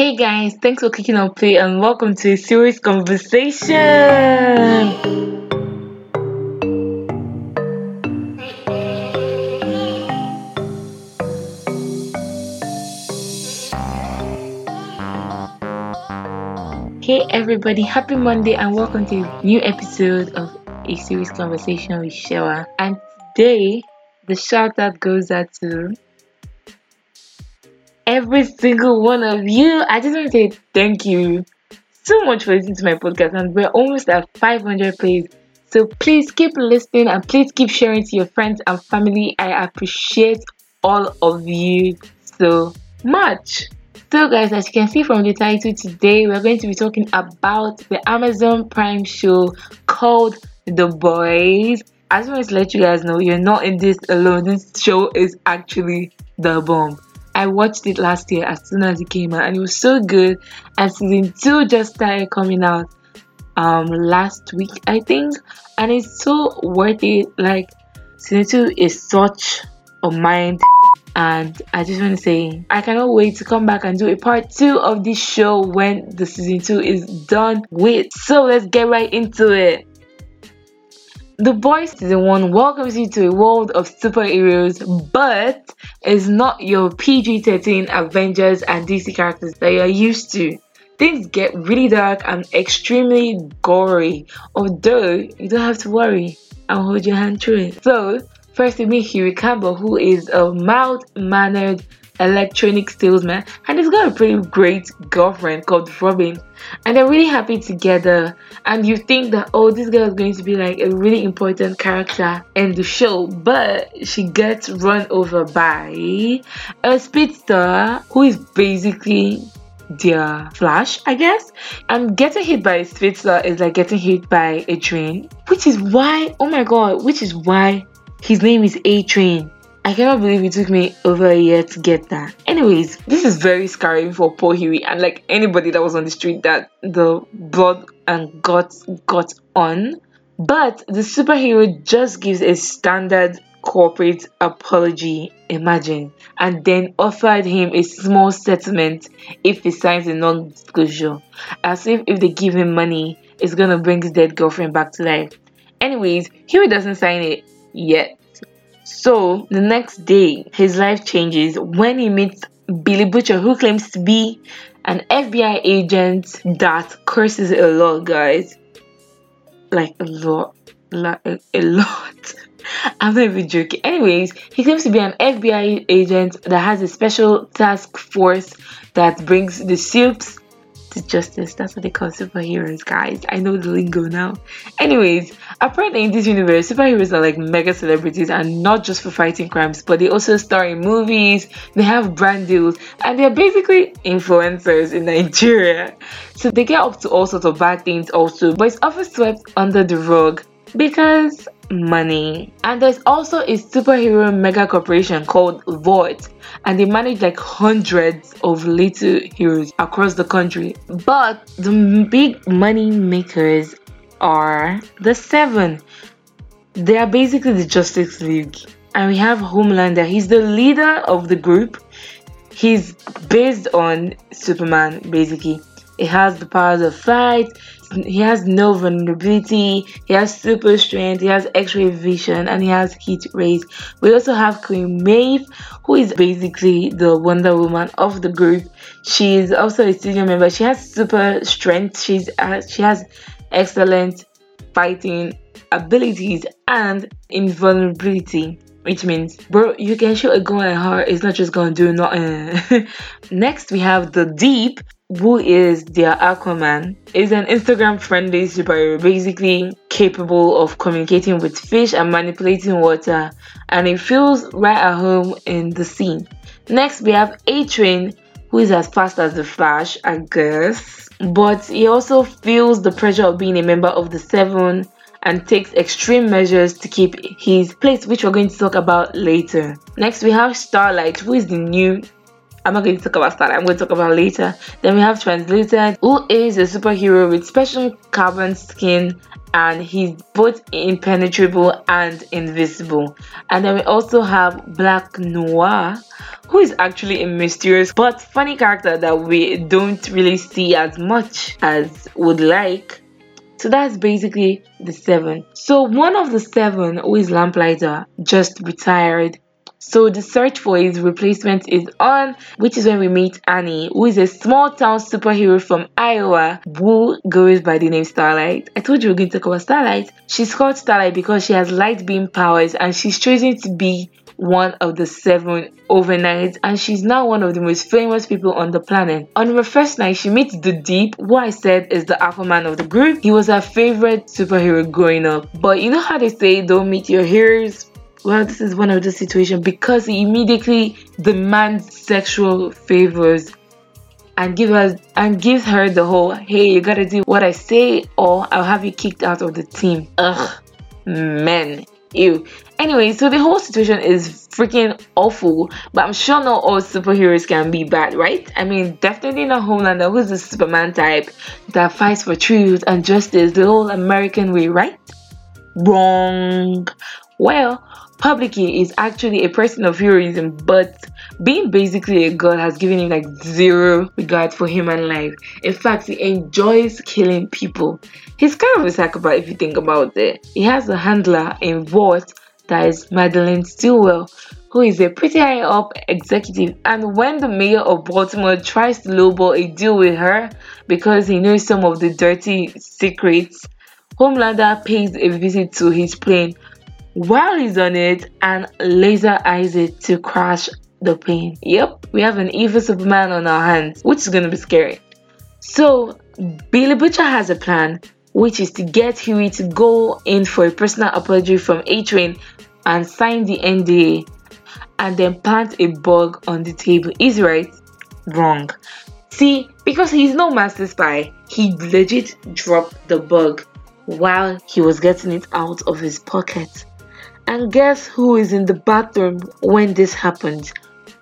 Hey guys, thanks for clicking on play and welcome to a serious conversation. Hey everybody, happy Monday and welcome to a new episode of A Serious Conversation with Sewa. And today, the shout out goes out to every single one of you. I just want to say thank you so much for listening to my podcast, and we're almost at 500 plays. So please keep listening and please keep sharing to your friends and family. I appreciate all of you so much. So, guys, as you can see from the title today, we're going to be talking about the Amazon Prime show called The Boys. I just want to let you guys know you're not in this alone. This show is actually the bomb. I watched it last year as soon as it came out, and it was so good. And season two just started coming out um last week, I think, and it's so worth it. Like season two is such a mind, and I just want to say I cannot wait to come back and do a part two of this show when the season two is done with. So let's get right into it. The Boys Season 1 welcomes you to a world of superheroes, but it's not your PG 13 Avengers and DC characters that you're used to. Things get really dark and extremely gory, although you don't have to worry. I'll hold your hand through it. So, first we meet Hughie Campbell, who is a mild mannered electronic salesman, and he's got a pretty great girlfriend called Robin, and they're really happy together. And you think that oh, this girl is going to be like a really important character in the show, but she gets run over by a speedster who is basically their flash, I guess. And getting hit by a speedster is like getting hit by a train, which is why, oh my god, which is why his name is A Train. I cannot believe it took me over a year to get that. Anyways, this is very scarring for poor Hughie and like anybody that was on the street that the blood and guts got on. But the superhero just gives a standard corporate apology, imagine, and then offered him a small settlement if he signs a non disclosure. As if if they give him money, it's gonna bring his dead girlfriend back to life. Anyways, Hughie doesn't sign it yet so the next day, his life changes when he meets Billy Butcher, who claims to be an FBI agent that curses a lot, guys. Like a lot. Like a lot. I'm not even joking. Anyways, he claims to be an FBI agent that has a special task force that brings the soups to justice. That's what they call superheroes, guys. I know the lingo now. Anyways, apparently in this universe, superheroes are like mega celebrities and not just for fighting crimes, but they also star in movies, they have brand deals, and they're basically influencers in Nigeria. So they get up to all sorts of bad things also, but it's often swept under the rug because money. And there's also a superhero mega corporation called Vought, and they manage like hundreds of little heroes across the country. But the big money makers are the seven. They are basically the Justice League. And we have Homelander. He's the leader of the group. He's based on Superman, basically. He has the powers of flight, he has no vulnerability, he has super strength, he has x-ray vision, and he has heat rays. We also have Queen Maeve, who is basically the Wonder Woman of the group. She's also a studio member. She has super strength. She's uh, she has excellent fighting abilities and invulnerability which means bro you can shoot a gun at her it's not just gonna do nothing next we have the deep who is their Aquaman, is an Instagram friendly superhero, basically capable of communicating with fish and manipulating water, and he feels right at home in the scene. Next, we have A Train, who is as fast as the Flash, I guess, but he also feels the pressure of being a member of the Seven and takes extreme measures to keep his place, which we're going to talk about later. Next, we have Starlight, who is the new I'm not going to talk about that. I'm going to talk about later. Then we have Translucent, who is a superhero with special carbon skin and he's both impenetrable and invisible. And then we also have Black Noir, who is actually a mysterious but funny character that we don't really see as much as would like. So that's basically the seven. So one of the seven, who is Lamplighter, just retired so the search for his replacement is on, which is when we meet Annie, who is a small town superhero from Iowa who goes by the name Starlight. I told you we are going to talk about Starlight. She's called Starlight because she has light beam powers and she's chosen to be one of the seven overnight and she's now one of the most famous people on the planet. On her first night, she meets the Deep, who I said is the Aquaman of the group. He was her favorite superhero growing up. But you know how they say don't meet your heroes well, this is one of the situations because he immediately demands sexual favors and give us and gives her the whole hey you gotta do what I say or I'll have you kicked out of the team. Ugh men. Ew. Anyway, so the whole situation is freaking awful, but I'm sure not all superheroes can be bad, right? I mean, definitely not Homelander, who's the Superman type that fights for truth and justice the whole American way, right? Wrong. Well, Publicly is actually a person of heroism, but being basically a god has given him like zero regard for human life. In fact, he enjoys killing people. He's kind of a psychopath if you think about it. He has a handler in Vought that is Madeline Stillwell, who is a pretty high up executive. And when the mayor of Baltimore tries to lowball a deal with her because he knows some of the dirty secrets, Homelander pays a visit to his plane while he's on it and laser eyes it to crash the plane. Yep, we have an evil Superman on our hands, which is gonna be scary. So, Billy Butcher has a plan, which is to get Hughie to go in for a personal apology from A Train and sign the NDA and then plant a bug on the table. Is right? Wrong. See, because he's no master spy, he legit dropped the bug while he was getting it out of his pocket. And guess who is in the bathroom when this happens?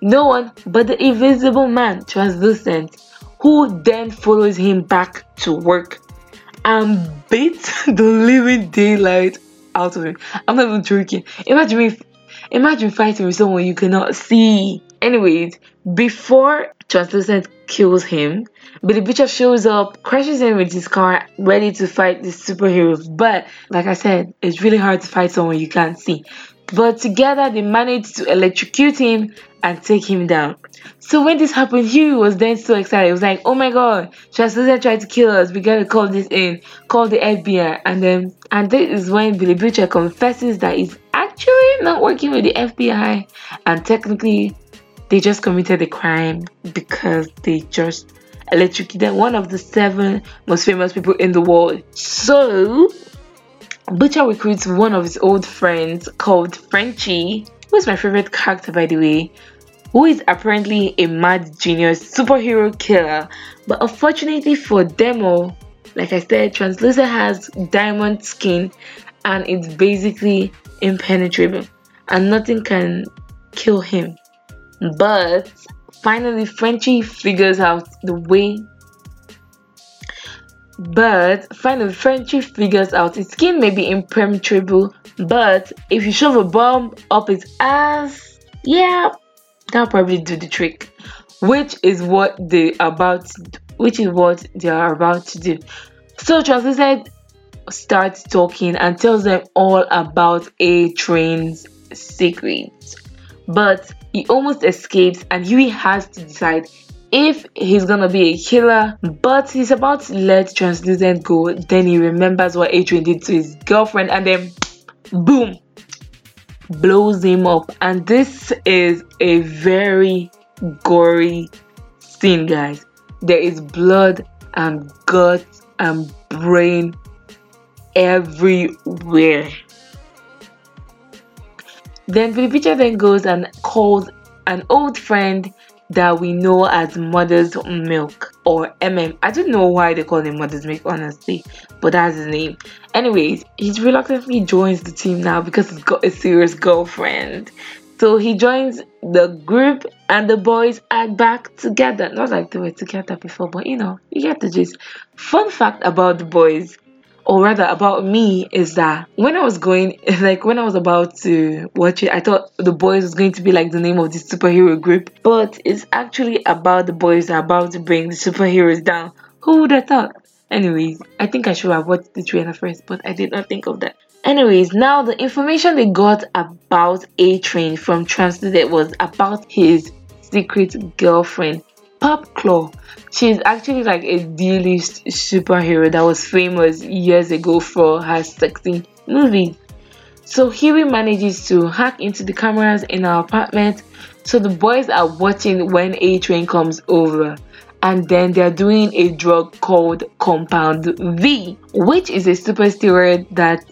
No one but the invisible man, translucent, who then follows him back to work and beats the living daylight out of him. I'm not even joking. Imagine if, imagine fighting with someone you cannot see. Anyways, before Translucent kills him, Billy Butcher shows up, crashes in with his car, ready to fight the superheroes. But like I said, it's really hard to fight someone you can't see. But together they manage to electrocute him and take him down. So when this happened, Hughie was then so excited. He was like, "Oh my God, Translucent tried to kill us. We gotta call this in. Call the FBI." And then, and this is when Billy Butcher confesses that he's actually not working with the FBI, and technically, they just committed a crime because they just electrocuted one of the seven most famous people in the world. So, Butcher recruits one of his old friends called Frenchie, who is my favorite character by the way, who is apparently a mad genius superhero killer. But unfortunately for Demo, like I said, Translucent has diamond skin and it's basically impenetrable and nothing can kill him. But finally, Frenchie figures out the way. But finally, Frenchie figures out his skin may be impenetrable, but if you shove a bomb up his ass, yeah, that'll probably do the trick. Which is what they about, which is what they are about to do. So Translucent starts talking and tells them all about A Train's secrets, but he almost escapes and Hughie has to decide if he's gonna be a killer, but he's about to let Translucent go. Then he remembers what A Train did to his girlfriend, and then boom, blows him up. And this is a very gory scene, guys. There is blood and guts and brain everywhere. Then Billy Butcher then goes and calls an old friend that we know as Mother's Milk or MM. I don't know why they call him Mother's Milk, honestly, but that's his name. Anyways, he reluctantly joins the team now because he's got a serious girlfriend. So he joins the group and the boys are back together. Not like they were together before, but you know, you get the gist. Fun fact about the boys or rather about me, is that when I was going, like when I was about to watch it, I thought the boys was going to be like the name of the superhero group, but it's actually about the boys that are about to bring the superheroes down. Who would have thought? Anyways, I think I should have watched the trailer first, but I did not think of that. Anyways, now the information they got about A Train from Translucent was about his secret girlfriend, Pop Claw. She's actually like a D-list superhero that was famous years ago for her sexy movies. So Hughie manages to hack into the cameras in our apartment. So the boys are watching when A Train comes over and then they're doing a drug called Compound V, which is a super steroid that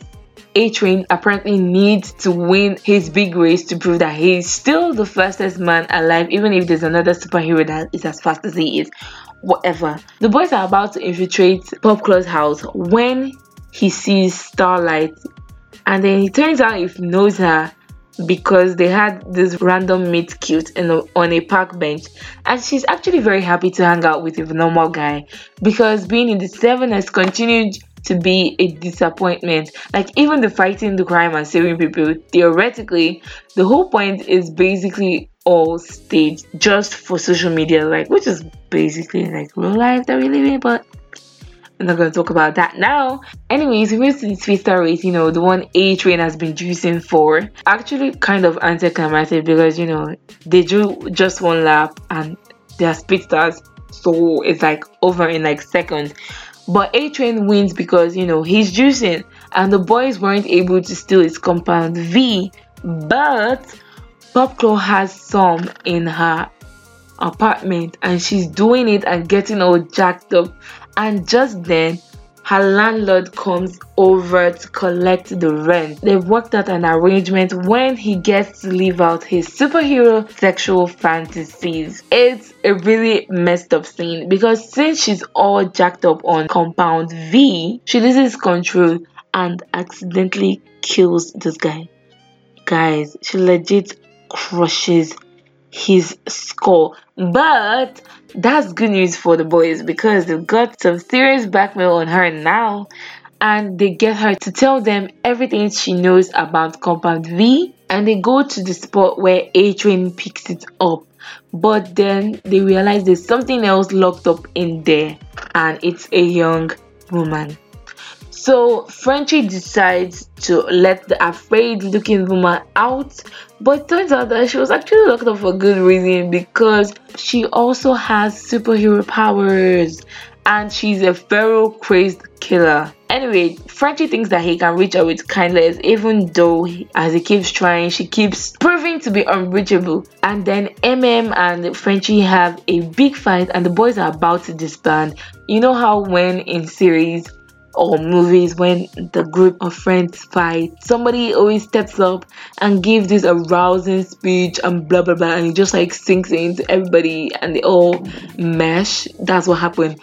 A Train apparently needs to win his big race to prove that he's still the fastest man alive, even if there's another superhero that is as fast as he is. Whatever. The boys are about to infiltrate Pop Claw's house when he sees Starlight, and then he turns out he knows her because they had this random meet cute in a, on a park bench and she's actually very happy to hang out with a normal guy because being in the seven has continued to be a disappointment like even the fighting the crime and saving people theoretically the whole point is basically all staged just for social media like which is basically like real life that we live in but I'm not to talk about that now. Anyways, the Twitter race, you know, the one A Train has been juicing for. Actually, kind of anticlimactic because, you know, they drew just one lap and they are speedsters, so it's like over in like seconds. But A Train wins because, you know, he's juicing. And the boys weren't able to steal his compound V, but Popclaw has some in her apartment and she's doing it and getting all jacked up. And just then her landlord comes over to collect the rent. They've worked out an arrangement when he gets to live out his superhero sexual fantasies. It's a really messed up scene because since she's all jacked up on compound V, she loses control and accidentally kills this guy. Guys, she legit crushes his skull. But that's good news for the boys because they've got some serious blackmail on her now and they get her to tell them everything she knows about Compound V and they go to the spot where A Train picks it up. But then they realize there's something else locked up in there and it's a young woman. So Frenchie decides to let the afraid looking woman out, but turns out that she was actually locked up for good reason because she also has superhero powers and she's a feral crazed killer. Anyway, Frenchie thinks that he can reach her with kindness, even though he, as he keeps trying, she keeps proving to be unreachable. And then MM and Frenchie have a big fight, and the boys are about to disband. You know how when in series or movies when the group of friends fight, somebody always steps up and gives this arousing speech and blah blah blah, and it just like sinks into everybody and they all mesh. That's what happened.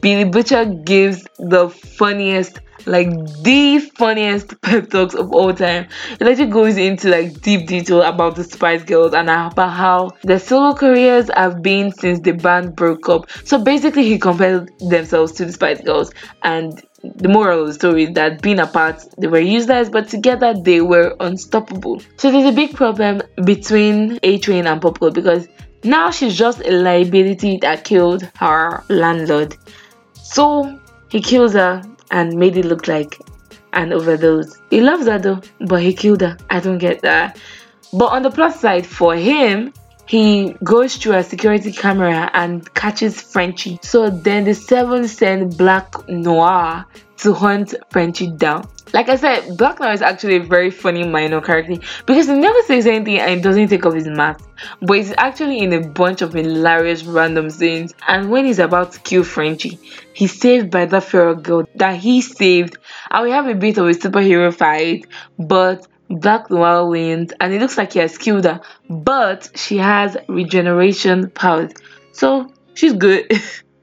Billy Butcher gives the funniest, like the funniest pep talks of all time. It actually goes into like deep detail about the Spice Girls and about how their solo careers have been since the band broke up. So basically, he compared themselves to the Spice Girls and the moral of the story is that being apart they were useless but together they were unstoppable so there's a big problem between a train and Popclaw because now she's just a liability that killed her landlord so he kills her and made it look like an overdose he loves her though but he killed her i don't get that but on the plus side for him he goes through a security camera and catches Frenchie. So then the seven send Black Noir to hunt Frenchie down. Like I said, Black Noir is actually a very funny minor character because he never says anything and doesn't take off his mask. But he's actually in a bunch of hilarious random scenes. And when he's about to kill Frenchie, he's saved by the feral girl that he saved. And we have a bit of a superhero fight, but Black Noir wins and it looks like he has killed her, but she has regeneration powers. So she's good.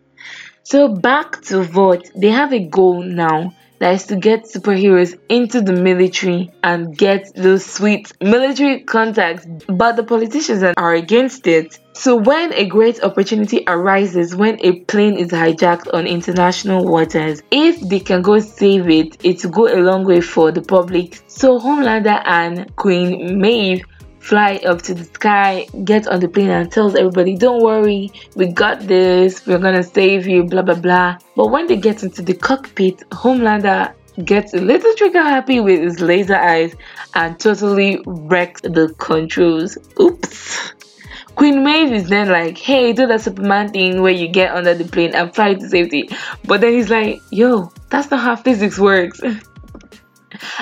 so back to Vought. They have a goal now. That is to get superheroes into the military and get those sweet military contacts, but the politicians are against it. So, when a great opportunity arises when a plane is hijacked on international waters, if they can go save it, it will go a long way for the public. So, Homelander and Queen Maeve fly up to the sky, get on the plane, and tells everybody, Don't worry, we got this, we're gonna save you, blah blah blah. But when they get into the cockpit, Homelander gets a little trigger happy with his laser eyes and totally wrecks the controls. Oops. Queen Maeve is then like, hey, do the Superman thing where you get under the plane and fly to safety. But then he's like, yo, that's not how physics works.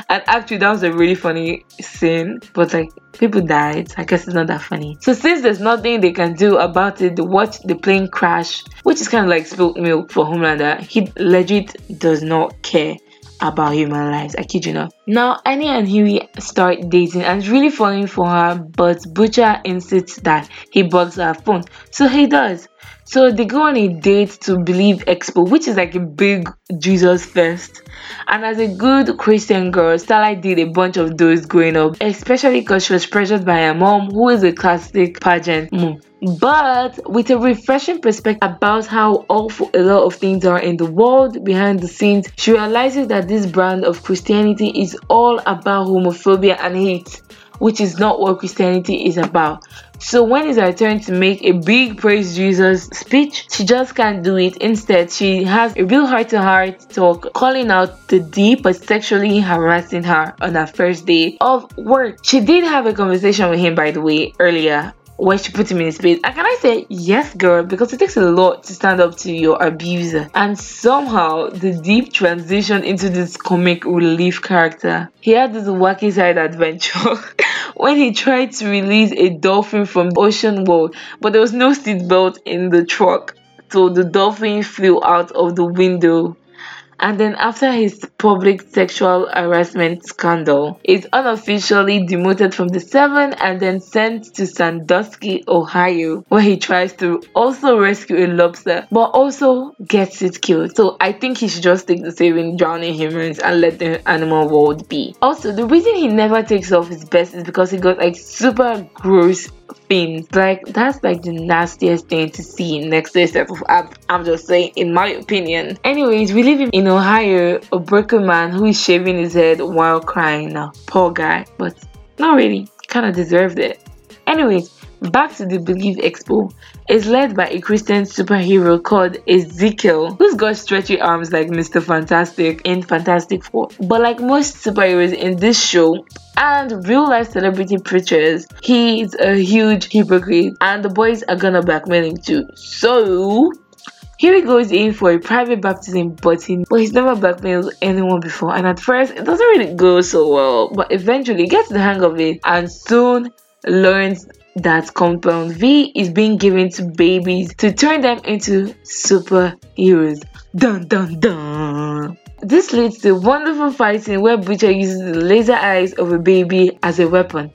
and actually that was a really funny scene but like people died. I guess it's not that funny. So since there's nothing they can do about it they watch the plane crash which is kind of like spilled milk for homelander. He legit does not care about human lives. I kid you not. Now, Annie and Hughie start dating and really falling for her, but Butcher insists that he bugs her phone. So he does. So they go on a date to Believe Expo, which is like a big Jesus fest. And as a good Christian girl, Starlight did a bunch of those growing up, especially because she was pressured by her mom, who is a classic pageant mom but with a refreshing perspective about how awful a lot of things are in the world behind the scenes, she realizes that this brand of Christianity is all about homophobia and hate, which is not what Christianity is about. So when it's her turn to make a big praise Jesus speech, she just can't do it. Instead, she has a real heart-to-heart talk, calling out the deep but sexually harassing her on her first day of work. She did have a conversation with him, by the way, earlier when she put him in his place. And can I say, yes, girl, because it takes a lot to stand up to your abuser. And somehow, the deep transition into this comic relief character, he had this wacky side adventure when he tried to release a dolphin from ocean world, but there was no seatbelt in the truck. So the dolphin flew out of the window and then after his public sexual harassment scandal, is unofficially demoted from the Seven and then sent to Sandusky, Ohio, where he tries to also rescue a lobster, but also gets it killed. So I think he should just take the saving drowning humans and let the animal world be. Also, the reason he never takes off his vest is because he got like super gross fins. Like that's like the nastiest thing to see next to a set of abs. I'm just saying, in my opinion. Anyways, we live in Ohio, a broken man who is shaving his head while crying now. Poor guy, but not really. Kind of deserved it. Anyways, back to the Believe Expo is led by a Christian superhero called Ezekiel, who's got stretchy arms like Mr. Fantastic in Fantastic Four. But like most superheroes in this show, and real life celebrity preachers, he's a huge hypocrite, and the boys are gonna blackmail him too. So here he goes in for a private baptism, but he but he's never blackmailed anyone before. And at first, it doesn't really go so well, but eventually gets the hang of it and soon learns that compound V is being given to babies to turn them into superheroes. Dun dun dun. This leads to wonderful fighting where Butcher uses the laser eyes of a baby as a weapon.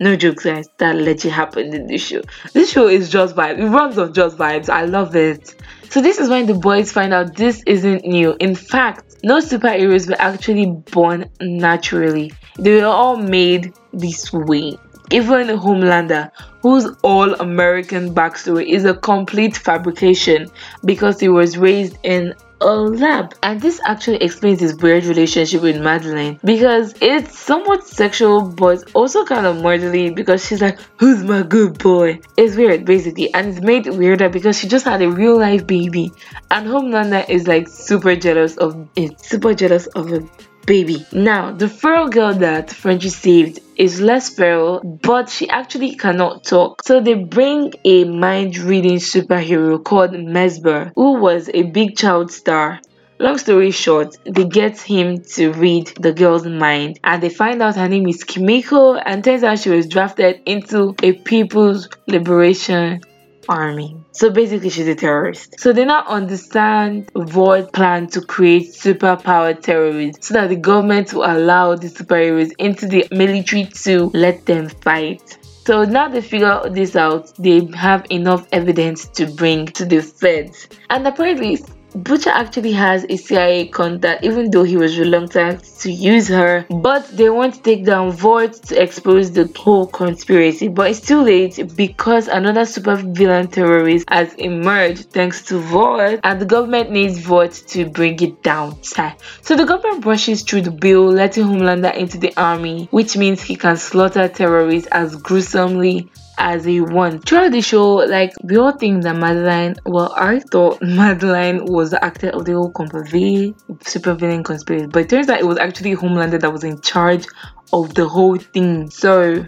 No jokes, guys. That legit happened in this show. This show is just vibes. It runs on just vibes. I love it. So this is when the boys find out this isn't new. In fact, no superheroes were actually born naturally. They were all made this way. Even Homelander, whose all American backstory is a complete fabrication because he was raised in Um, a lab. And this actually explains his weird relationship with Madeline because it's somewhat sexual but also kind of murderly because she's like, Who's my good boy? It's weird basically, and it's made weirder because she just had a real life baby, and Homelander is like super jealous of it, super jealous of a baby. Now, the feral girl that Frenchie saved is less feral, but she actually cannot talk. So they bring a mind reading superhero called Mesmer, who was a big child star. Long story short, they get him to read the girl's mind and they find out her name is Kimiko and turns out she was drafted into a People's Liberation army. So basically, she's a terrorist. So they now understand Vought plan to create superpowered terrorists so that the government will allow the superheroes into the military to let them fight. So now they figure this out, they have enough evidence to bring to the feds. And apparently, Butcher actually has a CIA contact, even though he was reluctant to use her. But they want to take down Vought to expose the whole conspiracy. But it's too late because another super villain terrorist has emerged thanks to Vought, and the government needs Vought to bring it down. So the government rushes through the bill, letting Homelander into the army, which means he can slaughter terrorists as gruesomely as he wants. Throughout the show, like we all think that Madeline, well, I thought Madeline was the actor of the whole Company super villain conspiracy, but it turns out it was actually Homelander that was in charge of the whole thing. So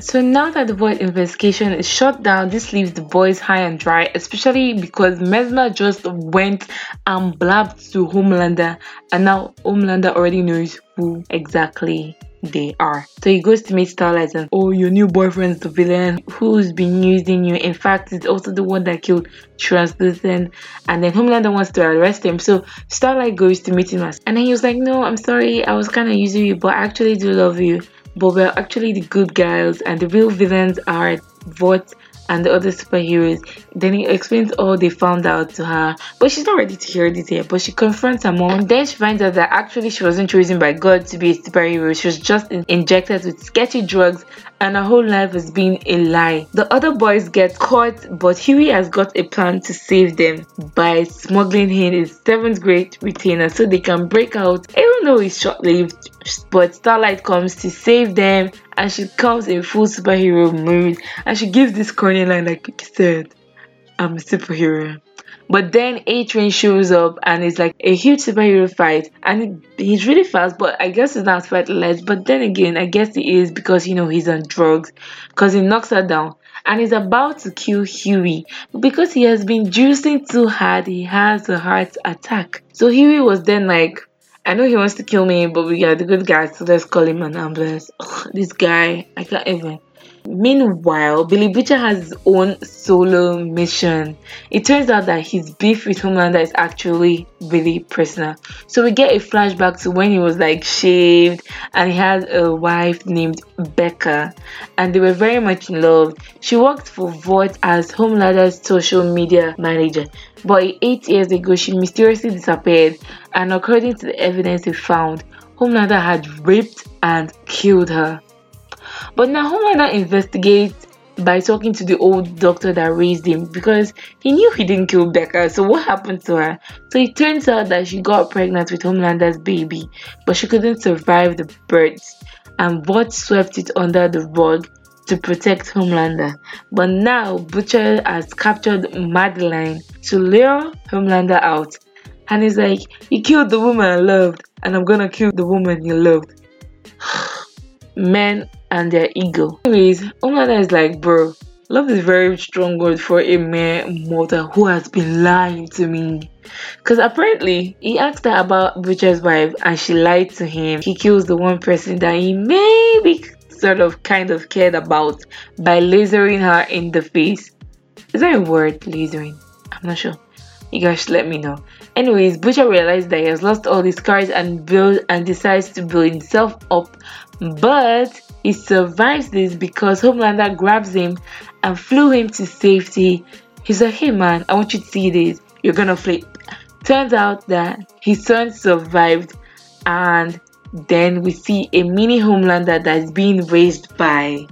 so now that the Vought investigation is shut down, this leaves the boys high and dry, especially because Mesmer just went and blabbed to Homelander, and now Homelander already knows who exactly they are. So he goes to meet Starlight and oh your new boyfriend's the villain who's been using you. In fact, it's also the one that killed Translucent and then Homelander wants to arrest him. So Starlight goes to meet him and then he was like, No, I'm sorry, I was kinda using you, but I actually do love you. But we're actually the good guys and the real villains are Vought and the other superheroes. Then he explains all they found out to her, but she's not ready to hear this yet. But she confronts her mom. Then she finds out that actually she wasn't chosen by God to be a superhero. She was just injected with sketchy drugs, and her whole life has been a lie. The other boys get caught, but Hughie has got a plan to save them by smuggling in his seventh grade retainer so they can break out. Even though it's short-lived, but Starlight comes to save them and she comes in full superhero mood and she gives this corny line like you said, I'm a superhero. But then A Train shows up and it's like a huge superhero fight and he's really fast, but I guess he's not less. But then again, I guess he is because you know he's on drugs because he knocks her down and is about to kill Hughie. But because he has been juicing too hard, he has a heart attack. So Hughie was then like, I know he wants to kill me, but we are the good guys, so let's call him an ambulance. Ugh, this guy, I can't even. Meanwhile, Billy Butcher has his own solo mission. It turns out that his beef with Homelander is actually really personal. So we get a flashback to when he was like shaved and he had a wife named Becca and they were very much in love. She worked for Vought as Homelander's social media manager. But eight years ago, she mysteriously disappeared and according to the evidence we found, Homelander had raped and killed her. But now Homelander investigates by talking to the old doctor that raised him because he knew he didn't kill Becca. So what happened to her? So it turns out that she got pregnant with Homelander's baby, but she couldn't survive the birth, and Vought swept it under the rug to protect Homelander. But now Butcher has captured Madeline to lure Homelander out. And he's like, You killed the woman I loved, and I'm gonna kill the woman you loved. Men and their ego. Anyways, Homelander is like, bro, love is very strong word for a mere mortal who has been lying to me. Because apparently, he asked her about Butcher's wife and she lied to him. He kills the one person that he maybe sort of kind of cared about by lasering her in the face. Is that a word, lasering? I'm not sure. You guys should let me know. Anyways, Butcher realizes that he has lost all his cards and build and decides to build himself up but he survives this because Homelander grabs him and flew him to safety. He's like, hey man, I want you to see this. You're gonna flip. Turns out that his son survived, and then we see a mini Homelander that's being raised by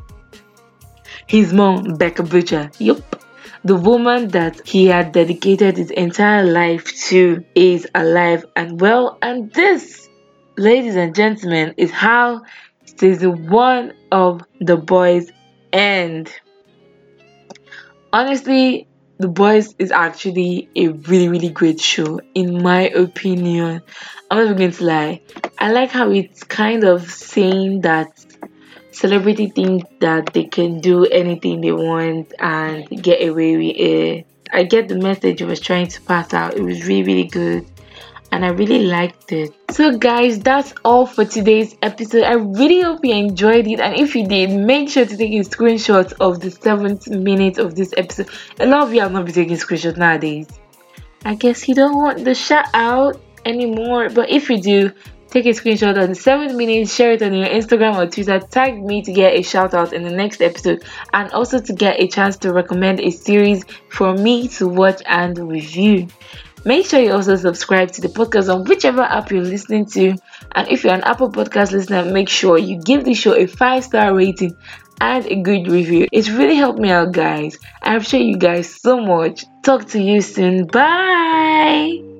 his mom, Becca Butcher. Yup. The woman that he had dedicated his entire life to is alive and well, and this, ladies and gentlemen, is how season one of The Boys end. Honestly, The Boys is actually a really, really great show, in my opinion. I'm not going to lie. I like how it's kind of saying that celebrity think that they can do anything they want and get away with it. I get the message it was trying to pass out. It was really, really good and I really liked it. So guys, that's all for today's episode. I really hope you enjoyed it and if you did, make sure to take a screenshot of the 7th minute of this episode. A lot of you have not been taking screenshots nowadays. I guess you don't want the shout out anymore, but if you do, take a screenshot of the seventh minute, share it on your Instagram or Twitter, tag me to get a shout out in the next episode, and also to get a chance to recommend a series for me to watch and review. Make sure you also subscribe to the podcast on whichever app you're listening to. And if you're an Apple Podcast listener, make sure you give the show a five star rating and a good review. It's really helped me out, guys. I appreciate you guys so much. Talk to you soon. Bye.